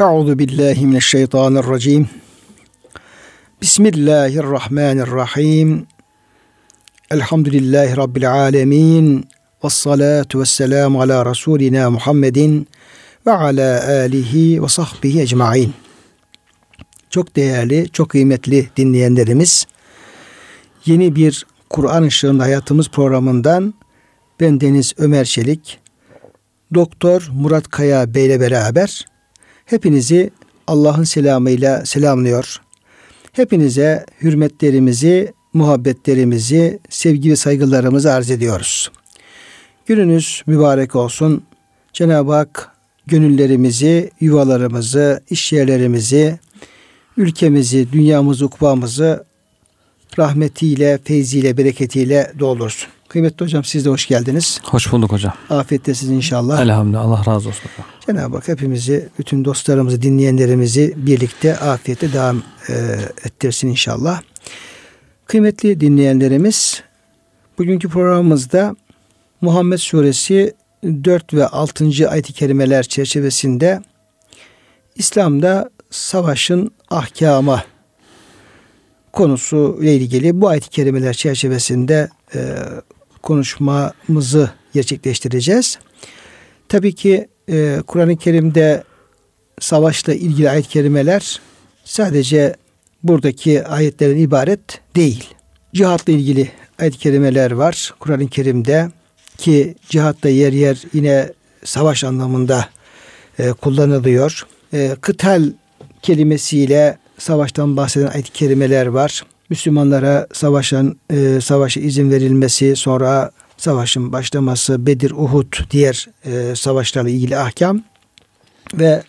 Euzu billahi mineşşeytanirracim. Bismillahirrahmanirrahim. Elhamdülillahi rabbil alamin. Ves salatu vesselamu ala rasulina Muhammedin ve ala alihi ve sahbihi ecmaîn. Çok değerli, çok kıymetli dinleyenlerimiz, yeni bir Kur'an ışığında hayatımız programından ben Deniz Ömer Çelik, Doktor Murat Kaya Bey ile beraber hepinizi Allah'ın selamıyla selamlıyor. Hepinize hürmetlerimizi, muhabbetlerimizi, sevgi ve saygılarımızı arz ediyoruz. Gününüz mübarek olsun. Cenab-ı Hak gönüllerimizi, yuvalarımızı, iş yerlerimizi, ülkemizi, dünyamızı, ukbamızı rahmetiyle, feyziyle, bereketiyle doldursun. Kıymetli hocam siz de hoş geldiniz. Hoş bulduk hocam. Afiyettesiniz inşallah. Elhamdülillah. Allah razı olsun. Cenab-ı Hak hepimizi, bütün dostlarımızı, dinleyenlerimizi birlikte afiyete devam e, ettirsin inşallah. Kıymetli dinleyenlerimiz, bugünkü programımızda Muhammed Suresi 4 ve 6. ayet-i kerimeler çerçevesinde İslam'da savaşın ahkamı konusu ile ilgili bu ayet-i kerimeler çerçevesinde e, konuşmamızı gerçekleştireceğiz. Tabii ki e, Kur'an-ı Kerim'de savaşla ilgili ayet-i kerimeler sadece buradaki ayetlerin ibaret değil. Cihatla ilgili ayet-i kerimeler var Kur'an-ı Kerim'de ki cihatta yer yer yine savaş anlamında e, kullanılıyor. E, kıtal kelimesiyle savaştan bahseden ayet-i kerimeler var. Müslümanlara savaşan e, savaşa izin verilmesi, sonra savaşın başlaması, Bedir, Uhud, diğer e, savaşlarla ilgili ahkam ve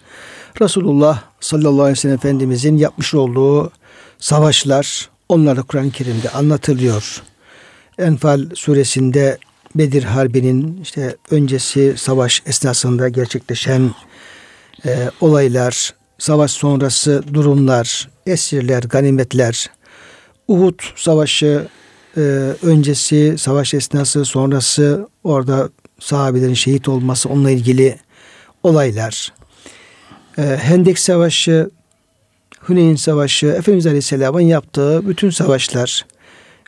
Resulullah sallallahu aleyhi ve sellem Efendimizin yapmış olduğu savaşlar onlar da Kur'an-ı Kerim'de anlatılıyor. Enfal suresinde Bedir Harbi'nin işte öncesi savaş esnasında gerçekleşen e, olaylar, savaş sonrası durumlar, esirler, ganimetler, Uhud Savaşı e, öncesi, savaş esnası, sonrası orada sahabelerin şehit olması, onunla ilgili olaylar. E, Hendek Savaşı, Hüneyn Savaşı, Efendimiz Aleyhisselam'ın yaptığı bütün savaşlar,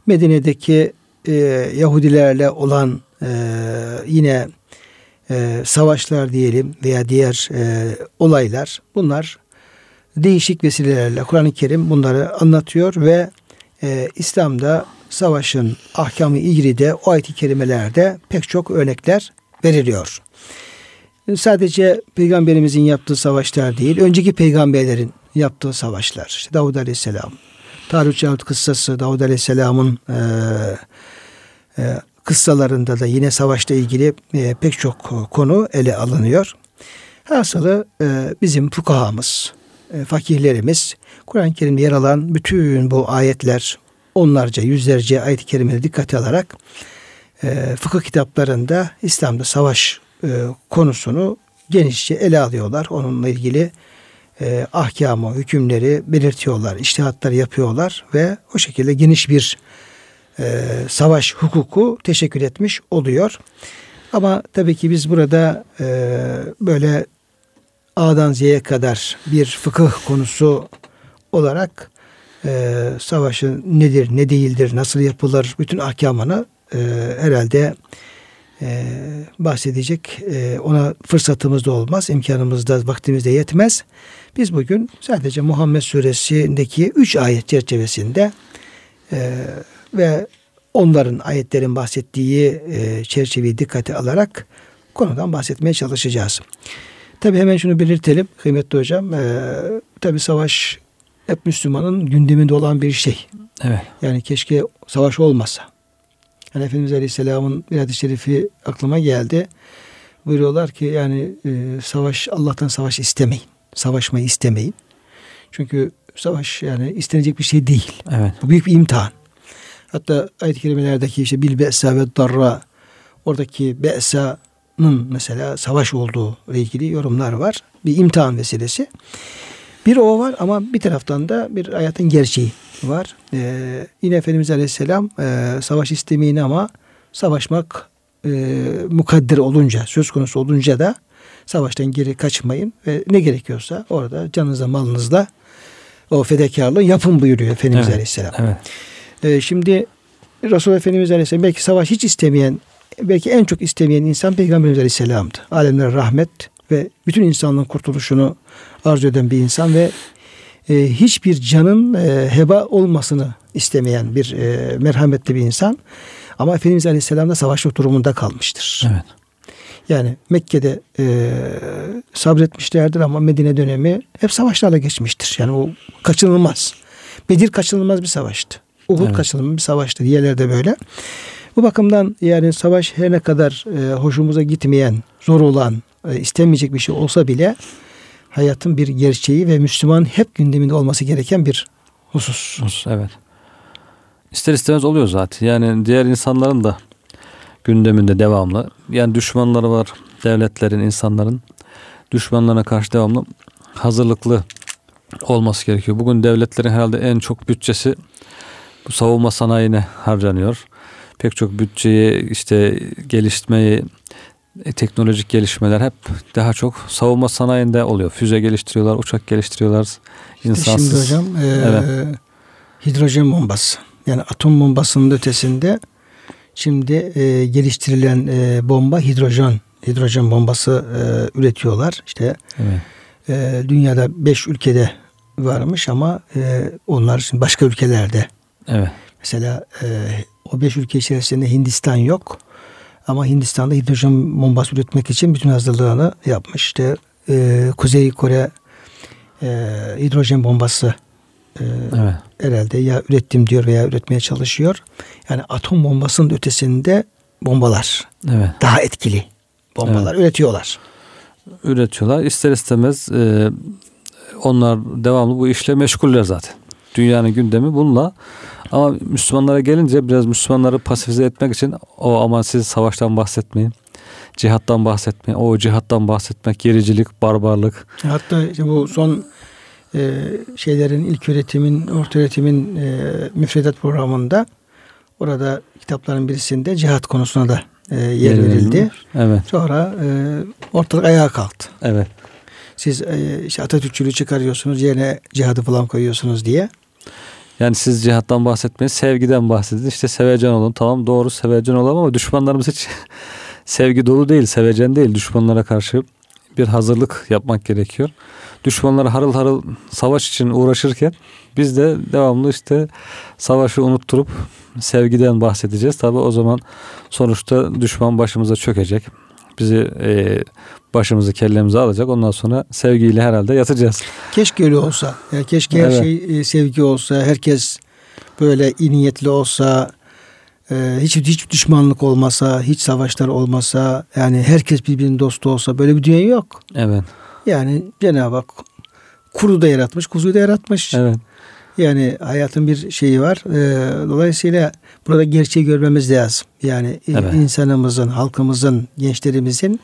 Medine'deki e, Yahudilerle olan e, yine e, savaşlar diyelim veya diğer e, olaylar bunlar değişik vesilelerle Kur'an-ı Kerim bunları anlatıyor ve e, İslam'da savaşın ahkamı ilgili o ayet-i kerimelerde pek çok örnekler veriliyor. Sadece peygamberimizin yaptığı savaşlar değil, önceki peygamberlerin yaptığı savaşlar. İşte Davud Aleyhisselam, Tarık Cavut kıssası, Davud Aleyhisselam'ın e, e, kıssalarında da yine savaşla ilgili e, pek çok konu ele alınıyor. Hasılı e, bizim fukahamız, fakihlerimiz Kur'an-ı Kerim'de yer alan bütün bu ayetler onlarca yüzlerce ayet-i kerimeleri dikkate alarak e, fıkıh kitaplarında İslam'da savaş e, konusunu genişçe ele alıyorlar. Onunla ilgili e, ahkamı, hükümleri belirtiyorlar, iştihatlar yapıyorlar ve o şekilde geniş bir e, savaş hukuku teşekkür etmiş oluyor. Ama tabii ki biz burada e, böyle A'dan Z'ye kadar bir fıkıh konusu olarak e, savaşın nedir, ne değildir, nasıl yapılır, bütün ahkamını e, herhalde e, bahsedecek e, ona fırsatımız da olmaz, imkanımız da vaktimiz de yetmez. Biz bugün sadece Muhammed Suresi'ndeki üç ayet çerçevesinde e, ve onların ayetlerin bahsettiği e, çerçeveyi dikkate alarak konudan bahsetmeye çalışacağız. Tabi hemen şunu belirtelim kıymetli hocam. E, tabi savaş hep Müslümanın gündeminde olan bir şey. Evet. Yani keşke savaş olmasa. Yani Efendimiz Aleyhisselam'ın bir hadis-i şerifi aklıma geldi. Buyuruyorlar ki yani e, savaş Allah'tan savaş istemeyin. Savaşmayı istemeyin. Çünkü savaş yani istenecek bir şey değil. Evet. Bu büyük bir imtihan. Hatta ayet-i kerimelerdeki işte bil be'sa ve darra oradaki be'sa'nın mesela savaş olduğu ile ilgili yorumlar var. Bir imtihan vesilesi. Bir o var ama bir taraftan da bir hayatın gerçeği var. Ee, yine Efendimiz Aleyhisselam e, savaş istemeyin ama savaşmak e, mukadder olunca, söz konusu olunca da Savaştan geri kaçmayın ve ne gerekiyorsa orada canınızla malınızla o fedakarlığı yapın buyuruyor Efendimiz Evet, Aleyhisselam. Evet. Ee, şimdi Resul Efendimiz Aleyhisselam belki savaş hiç istemeyen, belki en çok istemeyen insan Peygamberimiz Aleyhisselam'dı. Alemlere rahmet ve bütün insanlığın kurtuluşunu arzu eden bir insan ve e, hiçbir canın e, heba olmasını istemeyen bir e, merhametli bir insan. Ama Efendimiz Aleyhisselam da savaşlık durumunda kalmıştır. Evet. Yani Mekke'de e, sabretmişlerdir ama Medine dönemi hep savaşlarla geçmiştir. Yani o kaçınılmaz. Bedir kaçınılmaz bir savaştı. Uhud Evet. kaçınılmaz bir savaştı. Diğerleri de böyle. Bu bakımdan yani savaş her ne kadar e, hoşumuza gitmeyen, zor olan, e, istenmeyecek bir şey olsa bile hayatın bir gerçeği ve Müslüman hep gündeminde olması gereken bir husus. Evet. İster istemez oluyor zaten. Yani diğer insanların da gündeminde devamlı. Yani düşmanları var. Devletlerin, insanların düşmanlarına karşı devamlı hazırlıklı olması gerekiyor. Bugün devletlerin herhalde en çok bütçesi bu savunma sanayine harcanıyor. Pek çok bütçeyi işte geliştirmeyi e, teknolojik gelişmeler hep daha çok savunma sanayinde oluyor. Füze geliştiriyorlar, uçak geliştiriyorlar. İnsansız. Şimdi hocam e, Evet. hidrojen bombası yani atom bombasının ötesinde şimdi e, geliştirilen e, bomba hidrojen hidrojen bombası e, üretiyorlar. İşte Evet. e, dünyada 5 ülkede varmış ama e, onlar şimdi başka ülkelerde. Evet. Mesela e, o 5 ülke içerisinde Hindistan yok. Ama Hindistan'da hidrojen bombası üretmek için bütün hazırlığını yapmış. İşte e, Kuzey Kore e, hidrojen bombası e, Evet. herhalde ya ürettim diyor veya üretmeye çalışıyor. Yani atom bombasının ötesinde bombalar Evet. daha etkili bombalar üretiyorlar. Üretiyorlar. İster istemez e, onlar devamlı bu işle meşguller zaten. Dünyanın gündemi bununla. Ama Müslümanlara gelince biraz Müslümanları pasifize etmek için o aman siz savaştan bahsetmeyin. Cihattan bahsetmeyin. O cihattan bahsetmek, gericilik, barbarlık. Hatta işte bu son e, şeylerin ilk üretimin, orta üretimin e, müfredat programında orada kitapların birisinde cihat konusuna da e, yer verildi. Evet. Sonra e, ortalık ayağa kalktı. Evet. Siz e, işte Atatürkçülüğü çıkarıyorsunuz yerine cihadı falan koyuyorsunuz diye. Yani siz cihattan bahsetmeyin, sevgiden bahsedin. İşte sevecen olun. Tamam doğru sevecen olalım ama düşmanlarımız hiç sevgi dolu değil, sevecen değil. Düşmanlara karşı bir hazırlık yapmak gerekiyor. Düşmanlar harıl harıl savaş için uğraşırken biz de devamlı işte savaşı unutturup sevgiden bahsedeceğiz. Tabi o zaman sonuçta düşman başımıza çökecek. Bizi e, başımızı kellemize alacak. Ondan sonra sevgiyle herhalde yatacağız. Keşke öyle olsa. Yani keşke her Evet. şey e, sevgi olsa. Herkes böyle iyi niyetli olsa. e, hiç hiç düşmanlık olmasa, hiç savaşlar olmasa, yani herkes birbirinin dostu olsa böyle bir dünya yok. Evet. Yani Cenab-ı Hak kuru da yaratmış, kuzuyu da yaratmış. Evet. Yani hayatın bir şeyi var. Ee, dolayısıyla burada gerçeği görmemiz lazım. Yani Evet. insanımızın, halkımızın, gençlerimizin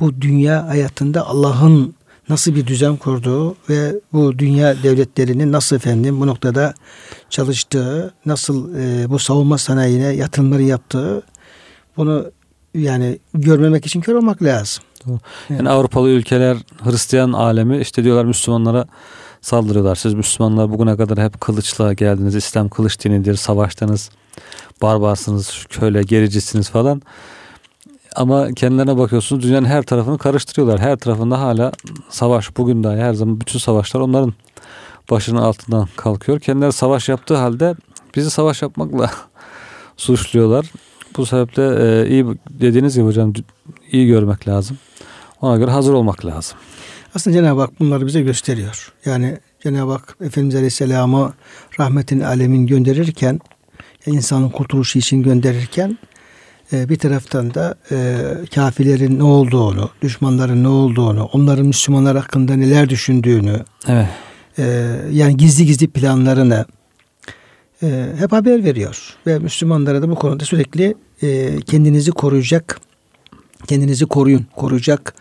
bu dünya hayatında Allah'ın nasıl bir düzen kurduğu ve bu dünya devletlerinin nasıl efendim bu noktada çalıştığı, nasıl e, bu savunma sanayine yatırımları yaptığı bunu yani görmemek için kör olmak lazım. Yani Avrupalı ülkeler Hristiyan alemi işte diyorlar Müslümanlara saldırıyorlar. Siz Müslümanlar bugüne kadar hep kılıçla geldiniz. İslam kılıç dinidir. Savaştınız. Barbarsınız. Köle gericisiniz falan. Ama kendilerine bakıyorsunuz dünyanın her tarafını karıştırıyorlar. Her tarafında hala savaş. Bugün dahi her zaman bütün savaşlar onların başının altından kalkıyor. Kendileri savaş yaptığı halde bizi savaş yapmakla suçluyorlar. Bu sebeple e, iyi dediğiniz gibi hocam iyi görmek lazım. Ona göre hazır olmak lazım. Aslında Cenab-ı Hak bunları bize gösteriyor. Yani Cenab-ı Hak Efendimiz Aleyhisselam'ı rahmetin alemin gönderirken, insanın kurtuluşu için gönderirken e, bir taraftan da e, kafirlerin ne olduğunu, düşmanların ne olduğunu, onların Müslümanlar hakkında neler düşündüğünü, Evet. e, yani gizli gizli planlarını hep haber veriyor. Ve Müslümanlara da bu konuda sürekli kendinizi koruyacak, kendinizi koruyun, koruyacak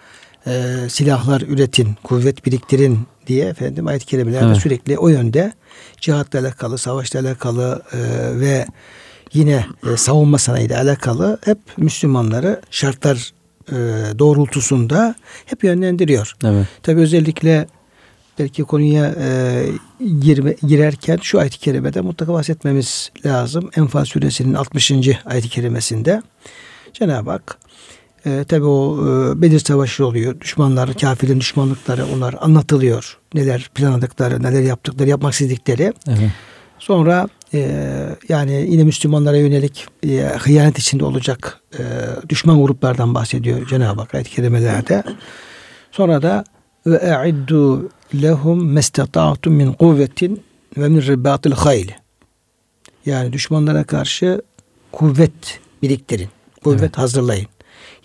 e, silahlar üretin, kuvvet biriktirin diye efendim ayet-i kerimelerde Evet. sürekli o yönde cihatla alakalı, savaşla alakalı e, ve yine e, savunma sanayiyle alakalı hep Müslümanları şartlar e, doğrultusunda hep yönlendiriyor. Evet. Tabi özellikle belki konuya e, girme, girerken şu ayet-i kerimede mutlaka bahsetmemiz lazım. Enfal suresinin 60. ayet-i kerimesinde Cenab-ı Hak e, tabi o e, Bedir Savaşı oluyor. Düşmanlar, kafirin düşmanlıkları onlar anlatılıyor. Neler planladıkları, neler yaptıkları, yapmak istedikleri. Evet. Sonra e, yani yine Müslümanlara yönelik e, hıyanet içinde olacak e, düşman gruplardan bahsediyor Cenab-ı Hak ayet-i kerimelerde. Sonra da ve e'iddu lehum mestata'tum min kuvvetin ve min ribatil hayl. Yani düşmanlara karşı kuvvet biriktirin. Kuvvet Evet. hazırlayın.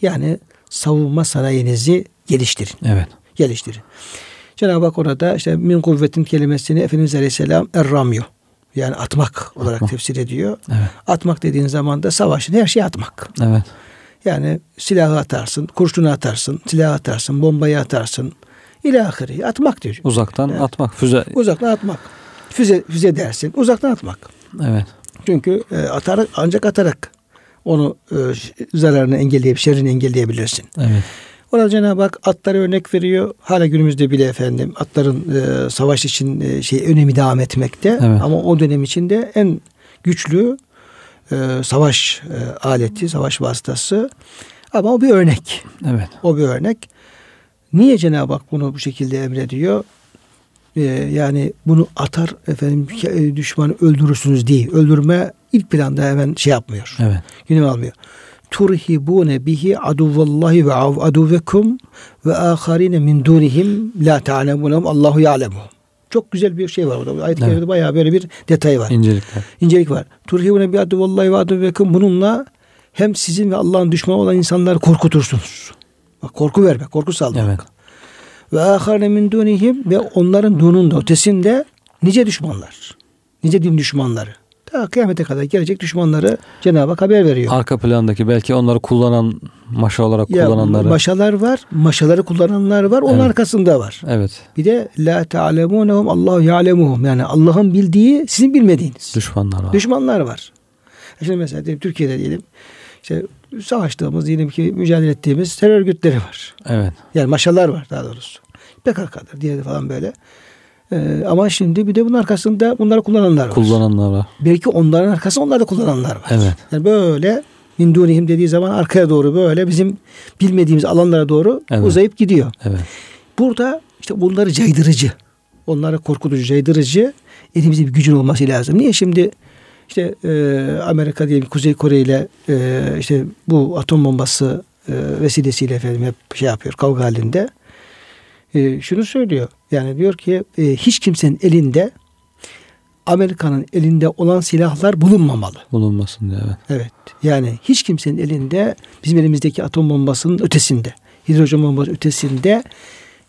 Yani savunma sanayinizi geliştirin. Evet. Geliştirin. Cenab-ı Hak orada işte min kuvvetin kelimesini Efendimiz Aleyhisselam erramyo yani atmak olarak Atmak. tefsir ediyor. Evet. Atmak dediğin zaman da savaşın her şeyi atmak. Evet. Yani silahı atarsın, kurşunu atarsın, silahı atarsın, bombayı atarsın. İlahiri atmak diyor. Uzaktan Evet. atmak. Füze. Uzaktan atmak. Füze, füze dersin. Uzaktan atmak. Evet. Çünkü e, atarak ancak atarak onu e, zararını engelleyip şerrini engelleyebilirsin. Evet. Orada Cenab-ı Hak atları örnek veriyor. Hala günümüzde bile efendim atların e, savaş için e, şey önemi devam etmekte. Evet. Ama o dönem içinde en güçlü e, savaş e, aleti, savaş vasıtası. Ama o bir örnek. Evet. O bir örnek. Niye Cenab-ı Hak bunu bu şekilde emrediyor? Ee, yani bunu atar efendim e, düşmanı öldürürsünüz değil. Öldürme ilk planda hemen şey yapmıyor. Evet. Gündeme almıyor. Turhibune bihi aduvallahi ve aduvekum ve aharine min dunihim la ta'lemunhum Allahu ya'lemu. Çok güzel bir şey var orada. Ayet-i Evet. bayağı böyle bir detay var. İncelikler. İncelik var. Turhibune bi aduvallahi ve aduvekum. Bununla hem sizin ve Allah'ın düşmanı olan insanları korkutursunuz. Bak, korku vermek, korku salmak. Evet. Ve aharine min dunihim ve onların dununda ötesinde nice düşmanlar. Nice din düşmanları. Ta kıyamete kadar gelecek düşmanları Cenab-ı Hak haber veriyor. Arka plandaki belki onları kullanan maşa olarak Ya, kullananları. maşalar var, maşaları kullananlar var, onun Evet. arkasında var. Evet. Bir de la ta'lemunhum Allahu ya'lemuhum. Yani Allah'ın bildiği sizin bilmediğiniz. Düşmanlar var. Düşmanlar var. E Şimdi mesela diyelim, Türkiye'de diyelim işte savaştığımız diyelim ki mücadele ettiğimiz terör örgütleri var. Evet. Yani maşalar var daha doğrusu. PKK'dır diğeri falan böyle. Ee, ama şimdi bir de bunun arkasında bunları kullananlar var. Kullananlar var. Belki onların arkasında onları da kullananlar var. Evet. Yani böyle min dunihim dediği zaman arkaya doğru böyle bizim bilmediğimiz alanlara doğru Evet. uzayıp gidiyor. Evet. Burada işte bunları caydırıcı, onlara korkutucu, caydırıcı elimizde bir gücün olması lazım. Niye şimdi işte e, Amerika diyelim Kuzey Kore ile e, işte bu atom bombası e, vesilesiyle efendim hep şey yapıyor kavga halinde. E, şunu söylüyor. Yani diyor ki e, hiç kimsenin elinde Amerika'nın elinde olan silahlar bulunmamalı. Bulunmasın diye. Evet. Evet. Yani hiç kimsenin elinde bizim elimizdeki atom bombasının ötesinde, hidrojen bombası ötesinde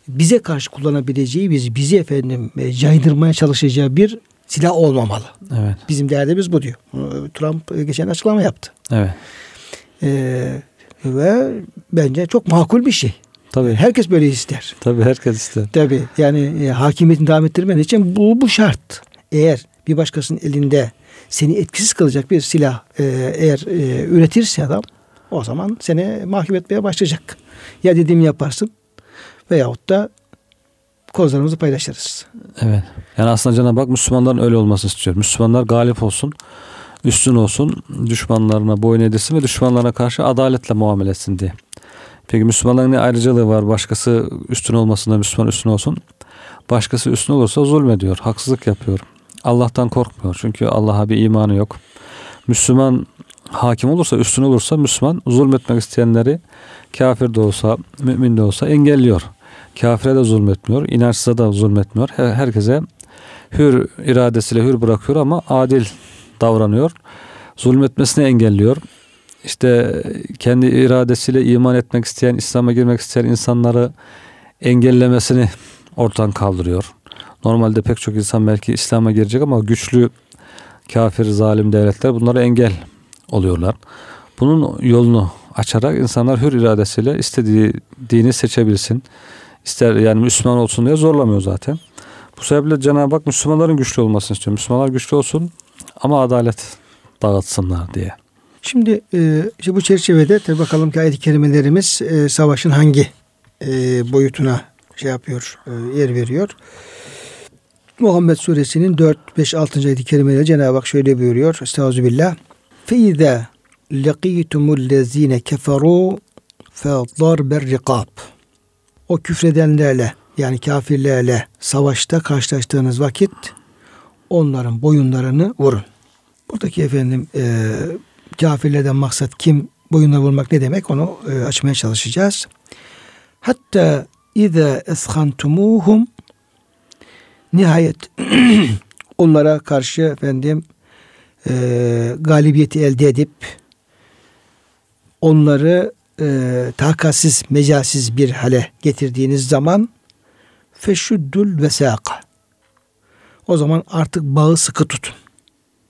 bize karşı kullanabileceği, bizi, bizi efendim e, caydırmaya çalışacağı bir silah olmamalı. Evet. Bizim derdimiz bu diyor. Bunu Trump e, geçen açıklama yaptı. Evet. Ee, ve bence çok makul bir şey. Tabii. Herkes böyle ister. Tabii herkes ister. Tabii yani e, hakimiyetini devam ettirmen için bu, bu şart. Eğer bir başkasının elinde seni etkisiz kılacak bir silah e, eğer e, üretirse adam o zaman seni mahkum etmeye başlayacak. Ya dediğimi yaparsın veyahut da kozlarımızı paylaşırız. Evet. Yani aslında Cenab-ı Hak Müslümanların öyle olmasını istiyor. Müslümanlar galip olsun, üstün olsun, düşmanlarına boyun edesin ve düşmanlarına karşı adaletle muamele etsin diye. Peki Müslümanların ne ayrıcalığı var? Başkası üstün olmasında Müslüman üstün olsun. Başkası üstün olursa zulmediyor, haksızlık yapıyor. Allah'tan korkmuyor. Çünkü Allah'a bir imanı yok. Müslüman hakim olursa, üstün olursa Müslüman zulmetmek isteyenleri kafir de olsa, mümin de olsa engelliyor. Kafire de zulmetmiyor, inançsıza da zulmetmiyor. Her- Herkese hür iradesiyle hür bırakıyor ama adil davranıyor. Zulmetmesini engelliyor. İşte kendi iradesiyle iman etmek isteyen, İslam'a girmek isteyen insanları engellemesini ortadan kaldırıyor. Normalde pek çok insan belki İslam'a girecek ama güçlü kafir, zalim devletler bunlara engel oluyorlar. Bunun yolunu açarak insanlar hür iradesiyle istediği dini seçebilsin. İster yani Müslüman olsun diye zorlamıyor zaten. Bu sebeple Cenab-ı Hak Müslümanların güçlü olmasını istiyor. Müslümanlar güçlü olsun ama adalet dağıtsınlar diye. Şimdi e, işte bu çerçevede tabi bakalım ki ayet-i kerimelerimiz e, savaşın hangi e, boyutuna şey yapıyor, e, yer veriyor. Muhammed suresinin 4, 5, 6. ayet-i kerimeleri Cenab-ı Hak şöyle buyuruyor. Estağfirullah. فَاِذَا لَقِيتُمُ الَّذ۪ينَ كَفَرُوا فَضَرْبَ الرِّقَابِ O küfredenlerle yani kafirlerle savaşta karşılaştığınız vakit onların boyunlarını vurun. Buradaki efendim e, kafirlerden maksat kim boyunları vurmak ne demek onu e, açmaya çalışacağız. Hatta İza eshantumuhum nihayet onlara karşı efendim e, galibiyeti elde edip onları e, takatsiz, mecalsiz bir hale getirdiğiniz zaman feşuddul vesaka. O zaman artık bağı sıkı tutun.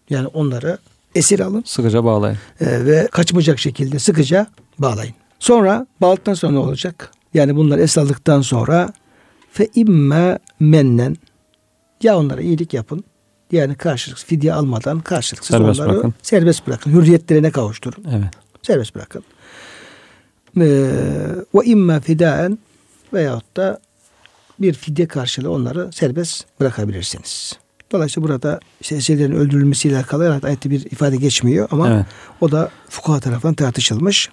Yani onları esir alın. Sıkıca bağlayın. E, ve kaçmayacak şekilde sıkıca bağlayın. Sonra bağladıktan sonra ne olacak? Yani bunlar esir aldıktan sonra fe imme mennen ya onlara iyilik yapın yani karşılık fidye almadan karşılıksız Serbest onları bırakın. serbest bırakın. Hürriyetlerine kavuşturun. Evet. Serbest bırakın. Ee, Ve imma fidaen veyahut da bir fidye karşılığı onları serbest bırakabilirsiniz. Dolayısıyla burada işte esirlerin öldürülmesiyle alakalı herhalde ayette bir ifade geçmiyor ama Evet. o da fukaha tarafından tartışılmış.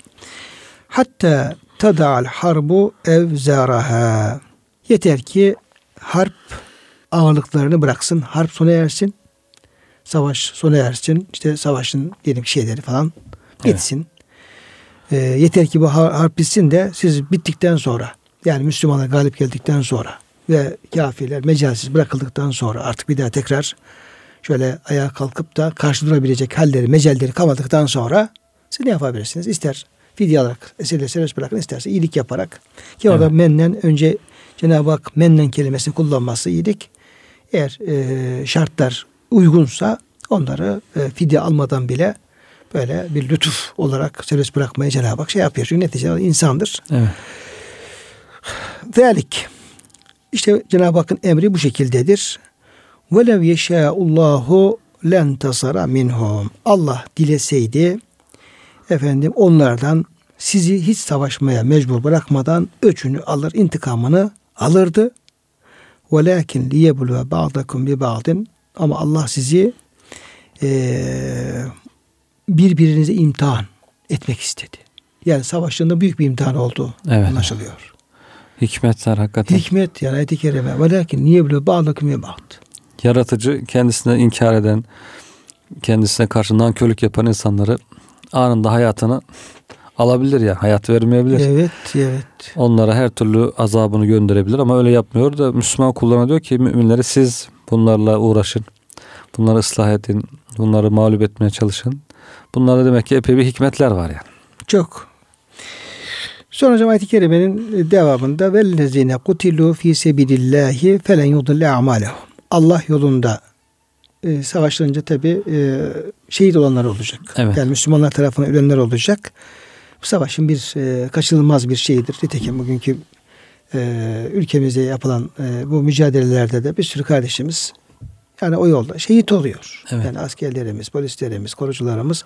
Hatta tada'al harbu ev zaraha. Yeter ki harp ağırlıklarını bıraksın. Harp sona ersin. Savaş sona ersin. İşte savaşın diyelim şeyleri falan bitsin. Ee, yeter ki bu har- harp bitsin de siz bittikten sonra yani Müslümanlar galip geldikten sonra ve kafirler mecalsiz bırakıldıktan sonra artık bir daha tekrar şöyle ayağa kalkıp da karşı durabilecek halleri, mecalleri kalmadıktan sonra siz ne yapabilirsiniz? İster fidye alarak esirleri serbest bırakın, isterse iyilik yaparak. Ki orada Evet. mennen önce Cenab-ı Hak mennen kelimesini kullanması iyilik. Eğer e, şartlar uygunsa onları e, fidye almadan bile böyle bir lütuf olarak serbest bırakmaya Cenab-ı Hak şey yapıyor. Çünkü neticede insandır. Evet. Zelik. İşte Cenab-ı Hakk'ın emri bu şekildedir. Velev yeşâullahu len tasara minhum. Allah dileseydi efendim onlardan sizi hiç savaşmaya mecbur bırakmadan öçünü alır, intikamını alırdı. Velakin liyebluve ba'dakum bi ba'din ama Allah sizi eee birbirinize imtihan etmek istedi. Yani savaşında büyük bir imtihan olduğu Evet. anlaşılıyor. Hikmetler hakikaten. Hikmet yani ayet-i kerime. Velakin niye böyle bağlakum ve bağlı. Yaratıcı kendisine inkar eden, kendisine karşı nankörlük yapan insanları anında hayatını alabilir ya. Hayat vermeyebilir. Evet, evet. Onlara her türlü azabını gönderebilir ama öyle yapmıyor da Müslüman kullarına diyor ki müminleri siz bunlarla uğraşın. Bunları ıslah edin. Bunları mağlup etmeye çalışın. Bunlarda demek ki epey bir hikmetler var yani. Çok. Sonra hocam ayet-i kerimenin devamında vellezine kutilu fi sebilillahi felen yudille amalehum. Allah yolunda e, savaşlanınca tabi e, şehit olanlar olacak. Evet. Yani Müslümanlar tarafına ölenler olacak. Bu savaşın bir e, kaçınılmaz bir şeyidir. Nitekim bugünkü e, ülkemizde yapılan e, bu mücadelelerde de bir sürü kardeşimiz yani o yolda şehit oluyor. Evet. Yani askerlerimiz, polislerimiz, korucularımız,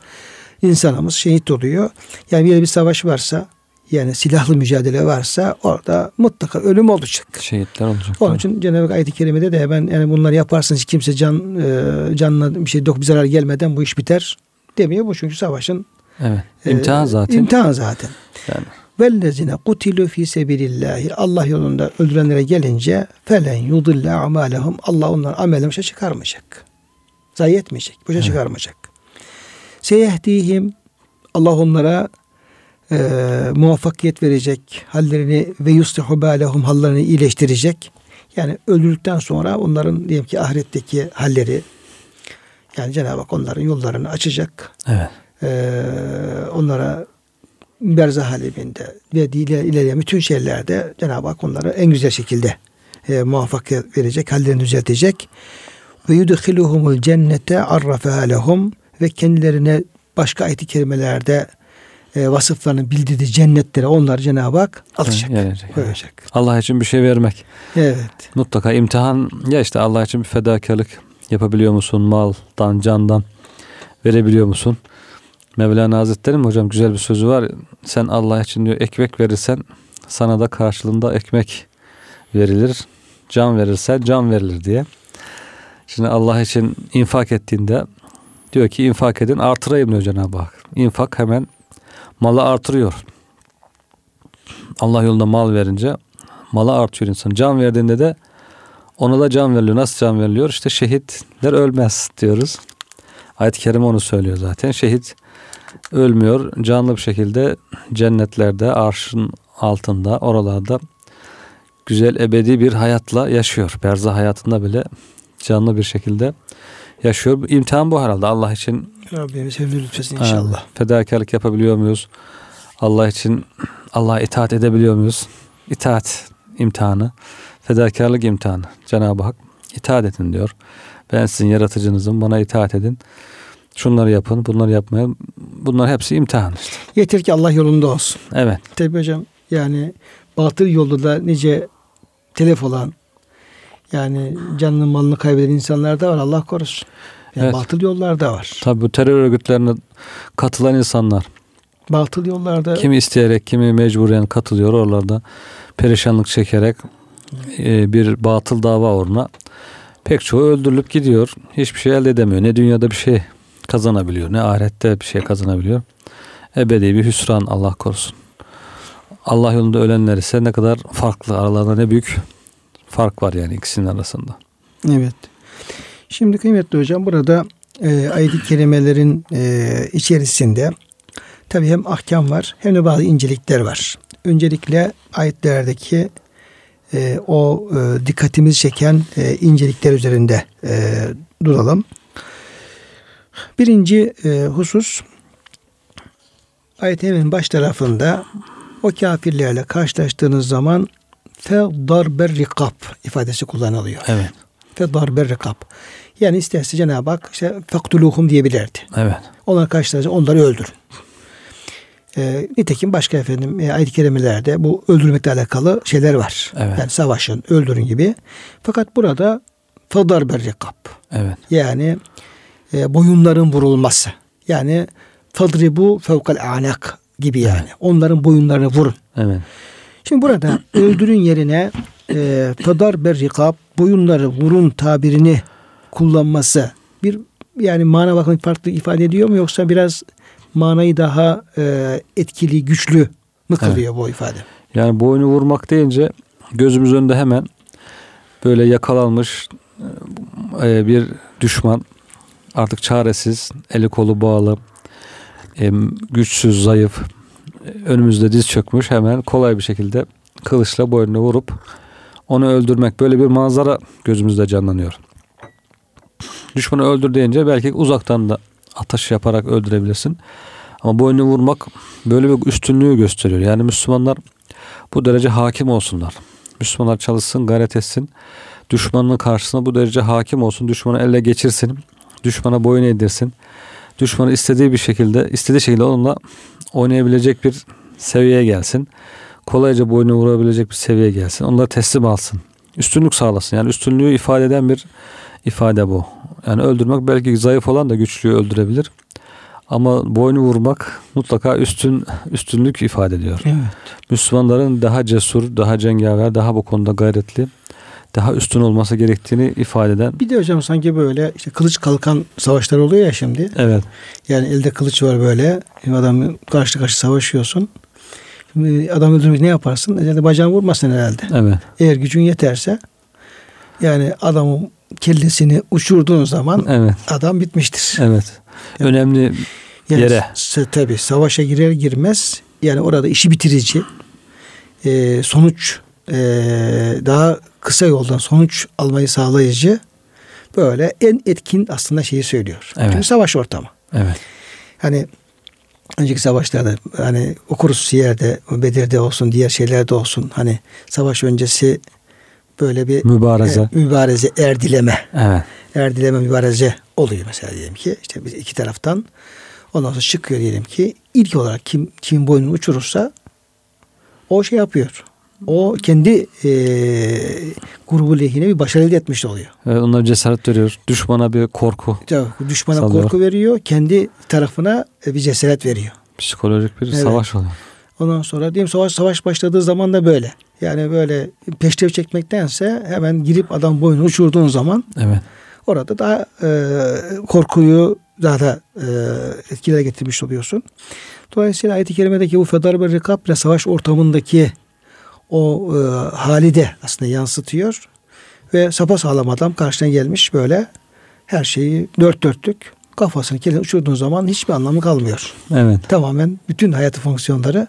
insanımız şehit oluyor. Yani bir bir savaş varsa yani silahlı mücadele varsa orada mutlaka ölüm olacak. Şehitler olacak. Onun için Cenab-ı ayet-i kerimede de ben yani bunları yaparsınız kimse can e, canına bir şey dok bir zarar gelmeden bu iş biter demiyor. Bu çünkü savaşın Evet. e, İmtihan zaten. İmtihan zaten. Yani. Vellezine kutilu fi sebilillahi Allah yolunda öldürenlere gelince felen yudille amalehum Allah onların amelini boşa çıkarmayacak. Zayi etmeyecek. Boşa Evet. çıkarmayacak. Seyehdihim Allah onlara e, muvaffakiyet verecek. Hallerini ve yuslihu balehum hallerini iyileştirecek. Yani öldürdükten sonra onların diyelim ki ahiretteki halleri yani Cenab-ı Hak onların yollarını açacak Evet. e, onlara berzah aleminde ve iler- ileriye bütün şeylerde Cenab-ı Hak onları en güzel şekilde e, muvaffakiyet verecek, hallerini düzeltecek. Ve yudhiluhumul cennete arrafa lehum ve kendilerine başka ayet-i kerimelerde e, vasıflarını bildirdiği cennetlere onlar Cenab-ı Hak atacak. Gelecek. Koyacak. Allah için bir şey vermek. Evet. Mutlaka imtihan ya işte Allah için bir fedakarlık yapabiliyor musun? Maldan, candan verebiliyor musun? Mevlana Hazretleri mi hocam güzel bir sözü var. Sen Allah için diyor ekmek verirsen sana da karşılığında ekmek verilir. Can verirsen can verilir diye. Şimdi Allah için infak ettiğinde diyor ki infak edin artırayım diyor Cenab-ı Hak. İnfak hemen malı artırıyor. Allah yolunda mal verince malı artıyor insan. Can verdiğinde de ona da can veriliyor. Nasıl can veriliyor? İşte şehitler ölmez diyoruz. Ayet-i Kerime onu söylüyor zaten. Şehit ölmüyor. Canlı bir şekilde cennetlerde, arşın altında, oralarda güzel ebedi bir hayatla yaşıyor. Berzah hayatında bile canlı bir şekilde yaşıyor. İmtihan bu herhalde. Allah için Rabbimiz hevni lütfesin inşallah. Ha, fedakarlık yapabiliyor muyuz? Allah için Allah'a itaat edebiliyor muyuz? İtaat imtihanı, fedakarlık imtihanı. Cenab-ı Hak itaat edin diyor. Ben sizin yaratıcınızım, bana itaat edin. Şunları yapın, bunları yapmayın. Bunlar hepsi imtihan işte. Yeter ki Allah yolunda olsun. Evet. Tabi hocam yani batıl yolda da nice telef olan yani canını malını kaybeden insanlar da var Allah korusun. Yani Evet. batıl yollarda var. Tabi bu terör örgütlerine katılan insanlar Batıl yollarda kimi isteyerek kimi mecburen katılıyor oralarda perişanlık çekerek e, bir batıl dava uğruna pek çoğu öldürülüp gidiyor. Hiçbir şey elde edemiyor. Ne dünyada bir şey kazanabiliyor ne ahirette bir şey kazanabiliyor. Ebedi bir hüsran Allah korusun. Allah yolunda ölenler ise ne kadar farklı aralarında ne büyük fark var yani ikisinin arasında. Evet. Şimdi kıymetli hocam burada e, ayet-i kerimelerin e, içerisinde tabi hem ahkam var hem de bazı incelikler var. Öncelikle ayetlerdeki e, o e, dikkatimizi çeken e, incelikler üzerinde e, duralım. Birinci e, husus ayetin baş tarafında o kafirlerle karşılaştığınız zaman fe darber rikab ifadesi kullanılıyor. Evet. Fe darber rikab. Yani isterse Cenab-ı Hak işte fektuluhum diyebilirdi. Evet. Onlar karşılaşınca onları öldürün. E, nitekim başka efendim e, ayet-i kerimelerde bu öldürmekle alakalı şeyler var. Evet. Yani savaşın, öldürün gibi. Fakat burada fadar berrikab. Evet. Yani e, boyunların vurulması. Yani fadribu fevkal anak gibi yani. Onların boyunlarını vurun. Evet. Şimdi burada öldürün yerine e, fadar berrikab boyunları vurun tabirini kullanması bir yani mana bakımından farklı ifade ediyor mu yoksa biraz manayı daha e, etkili, güçlü mü kılıyor bu ifade? Yani boynu vurmak deyince gözümüz önünde hemen böyle yakalanmış e, bir düşman. Artık çaresiz, eli kolu bağlı, e, güçsüz, zayıf, e, önümüzde diz çökmüş. Hemen kolay bir şekilde kılıçla boynuna vurup onu öldürmek böyle bir manzara gözümüzde canlanıyor. Düşmanı öldür deyince belki uzaktan da atış yaparak öldürebilirsin. Ama boynunu vurmak böyle bir üstünlüğü gösteriyor. Yani Müslümanlar bu derece hakim olsunlar. Müslümanlar çalışsın, gayret etsin. Düşmanın karşısına bu derece hakim olsun. Düşmanı elle geçirsin. Düşmana boyun eğdirsin. Düşmanı istediği bir şekilde, istediği şekilde onunla oynayabilecek bir seviyeye gelsin. Kolayca boynu vurabilecek bir seviyeye gelsin. Onları teslim alsın. Üstünlük sağlasın. Yani üstünlüğü ifade eden bir ifade bu. Yani öldürmek belki zayıf olan da güçlüyü öldürebilir. Ama boynu vurmak mutlaka üstün üstünlük ifade ediyor. Evet. Müslümanların daha cesur, daha cengaver, daha bu konuda gayretli, daha üstün olması gerektiğini ifade eden. Bir de hocam sanki böyle işte kılıç kalkan savaşlar oluyor ya şimdi. Evet. Yani elde kılıç var böyle. Adam karşı karşı savaşıyorsun. Adam öldürmek ne yaparsın? Herhalde bacağını vurmasın herhalde. Evet. Eğer gücün yeterse yani adamın kellesini uçurduğun zaman Evet. adam bitmiştir. Evet. Önemli Yani yere. tabii savaşa girer girmez yani orada işi bitirici e, sonuç e, daha kısa yoldan sonuç almayı sağlayıcı böyle en etkin aslında şeyi söylüyor. Evet. Çünkü savaş ortamı. Evet. Hani önceki savaşlarda hani okuruz Siyer'de, Bedir'de olsun, diğer şeylerde olsun. Hani savaş öncesi böyle bir Mübareze. e, mübareze, erdileme, Evet. erdileme mübareze oluyor mesela diyelim ki. işte biz iki taraftan ondan sonra çıkıyor diyelim ki ilk olarak kim kimin boynunu uçurursa o şey yapıyor. O kendi e, grubu lehine bir başarı elde etmiş oluyor. Evet, onlara cesaret veriyor. Düşmana bir korku. Tabii, düşmana Sallıyor. korku veriyor. Kendi tarafına e, bir cesaret veriyor. Psikolojik bir Evet. savaş oluyor. Ondan sonra diyeyim savaş savaş başladığı zaman da böyle. Yani böyle peştev çekmektense hemen girip adam boyunu uçurduğun zaman Evet. orada daha e, korkuyu daha da e, etkilere getirmiş oluyorsun. Dolayısıyla ayet-i kerimedeki bu fedar ve rekab ile savaş ortamındaki o e, hali de aslında yansıtıyor. Ve sapasağlam adam karşına gelmiş böyle her şeyi dört dörtlük kafasını kendine uçurduğun zaman hiçbir anlamı kalmıyor Evet. tamamen bütün hayatı fonksiyonları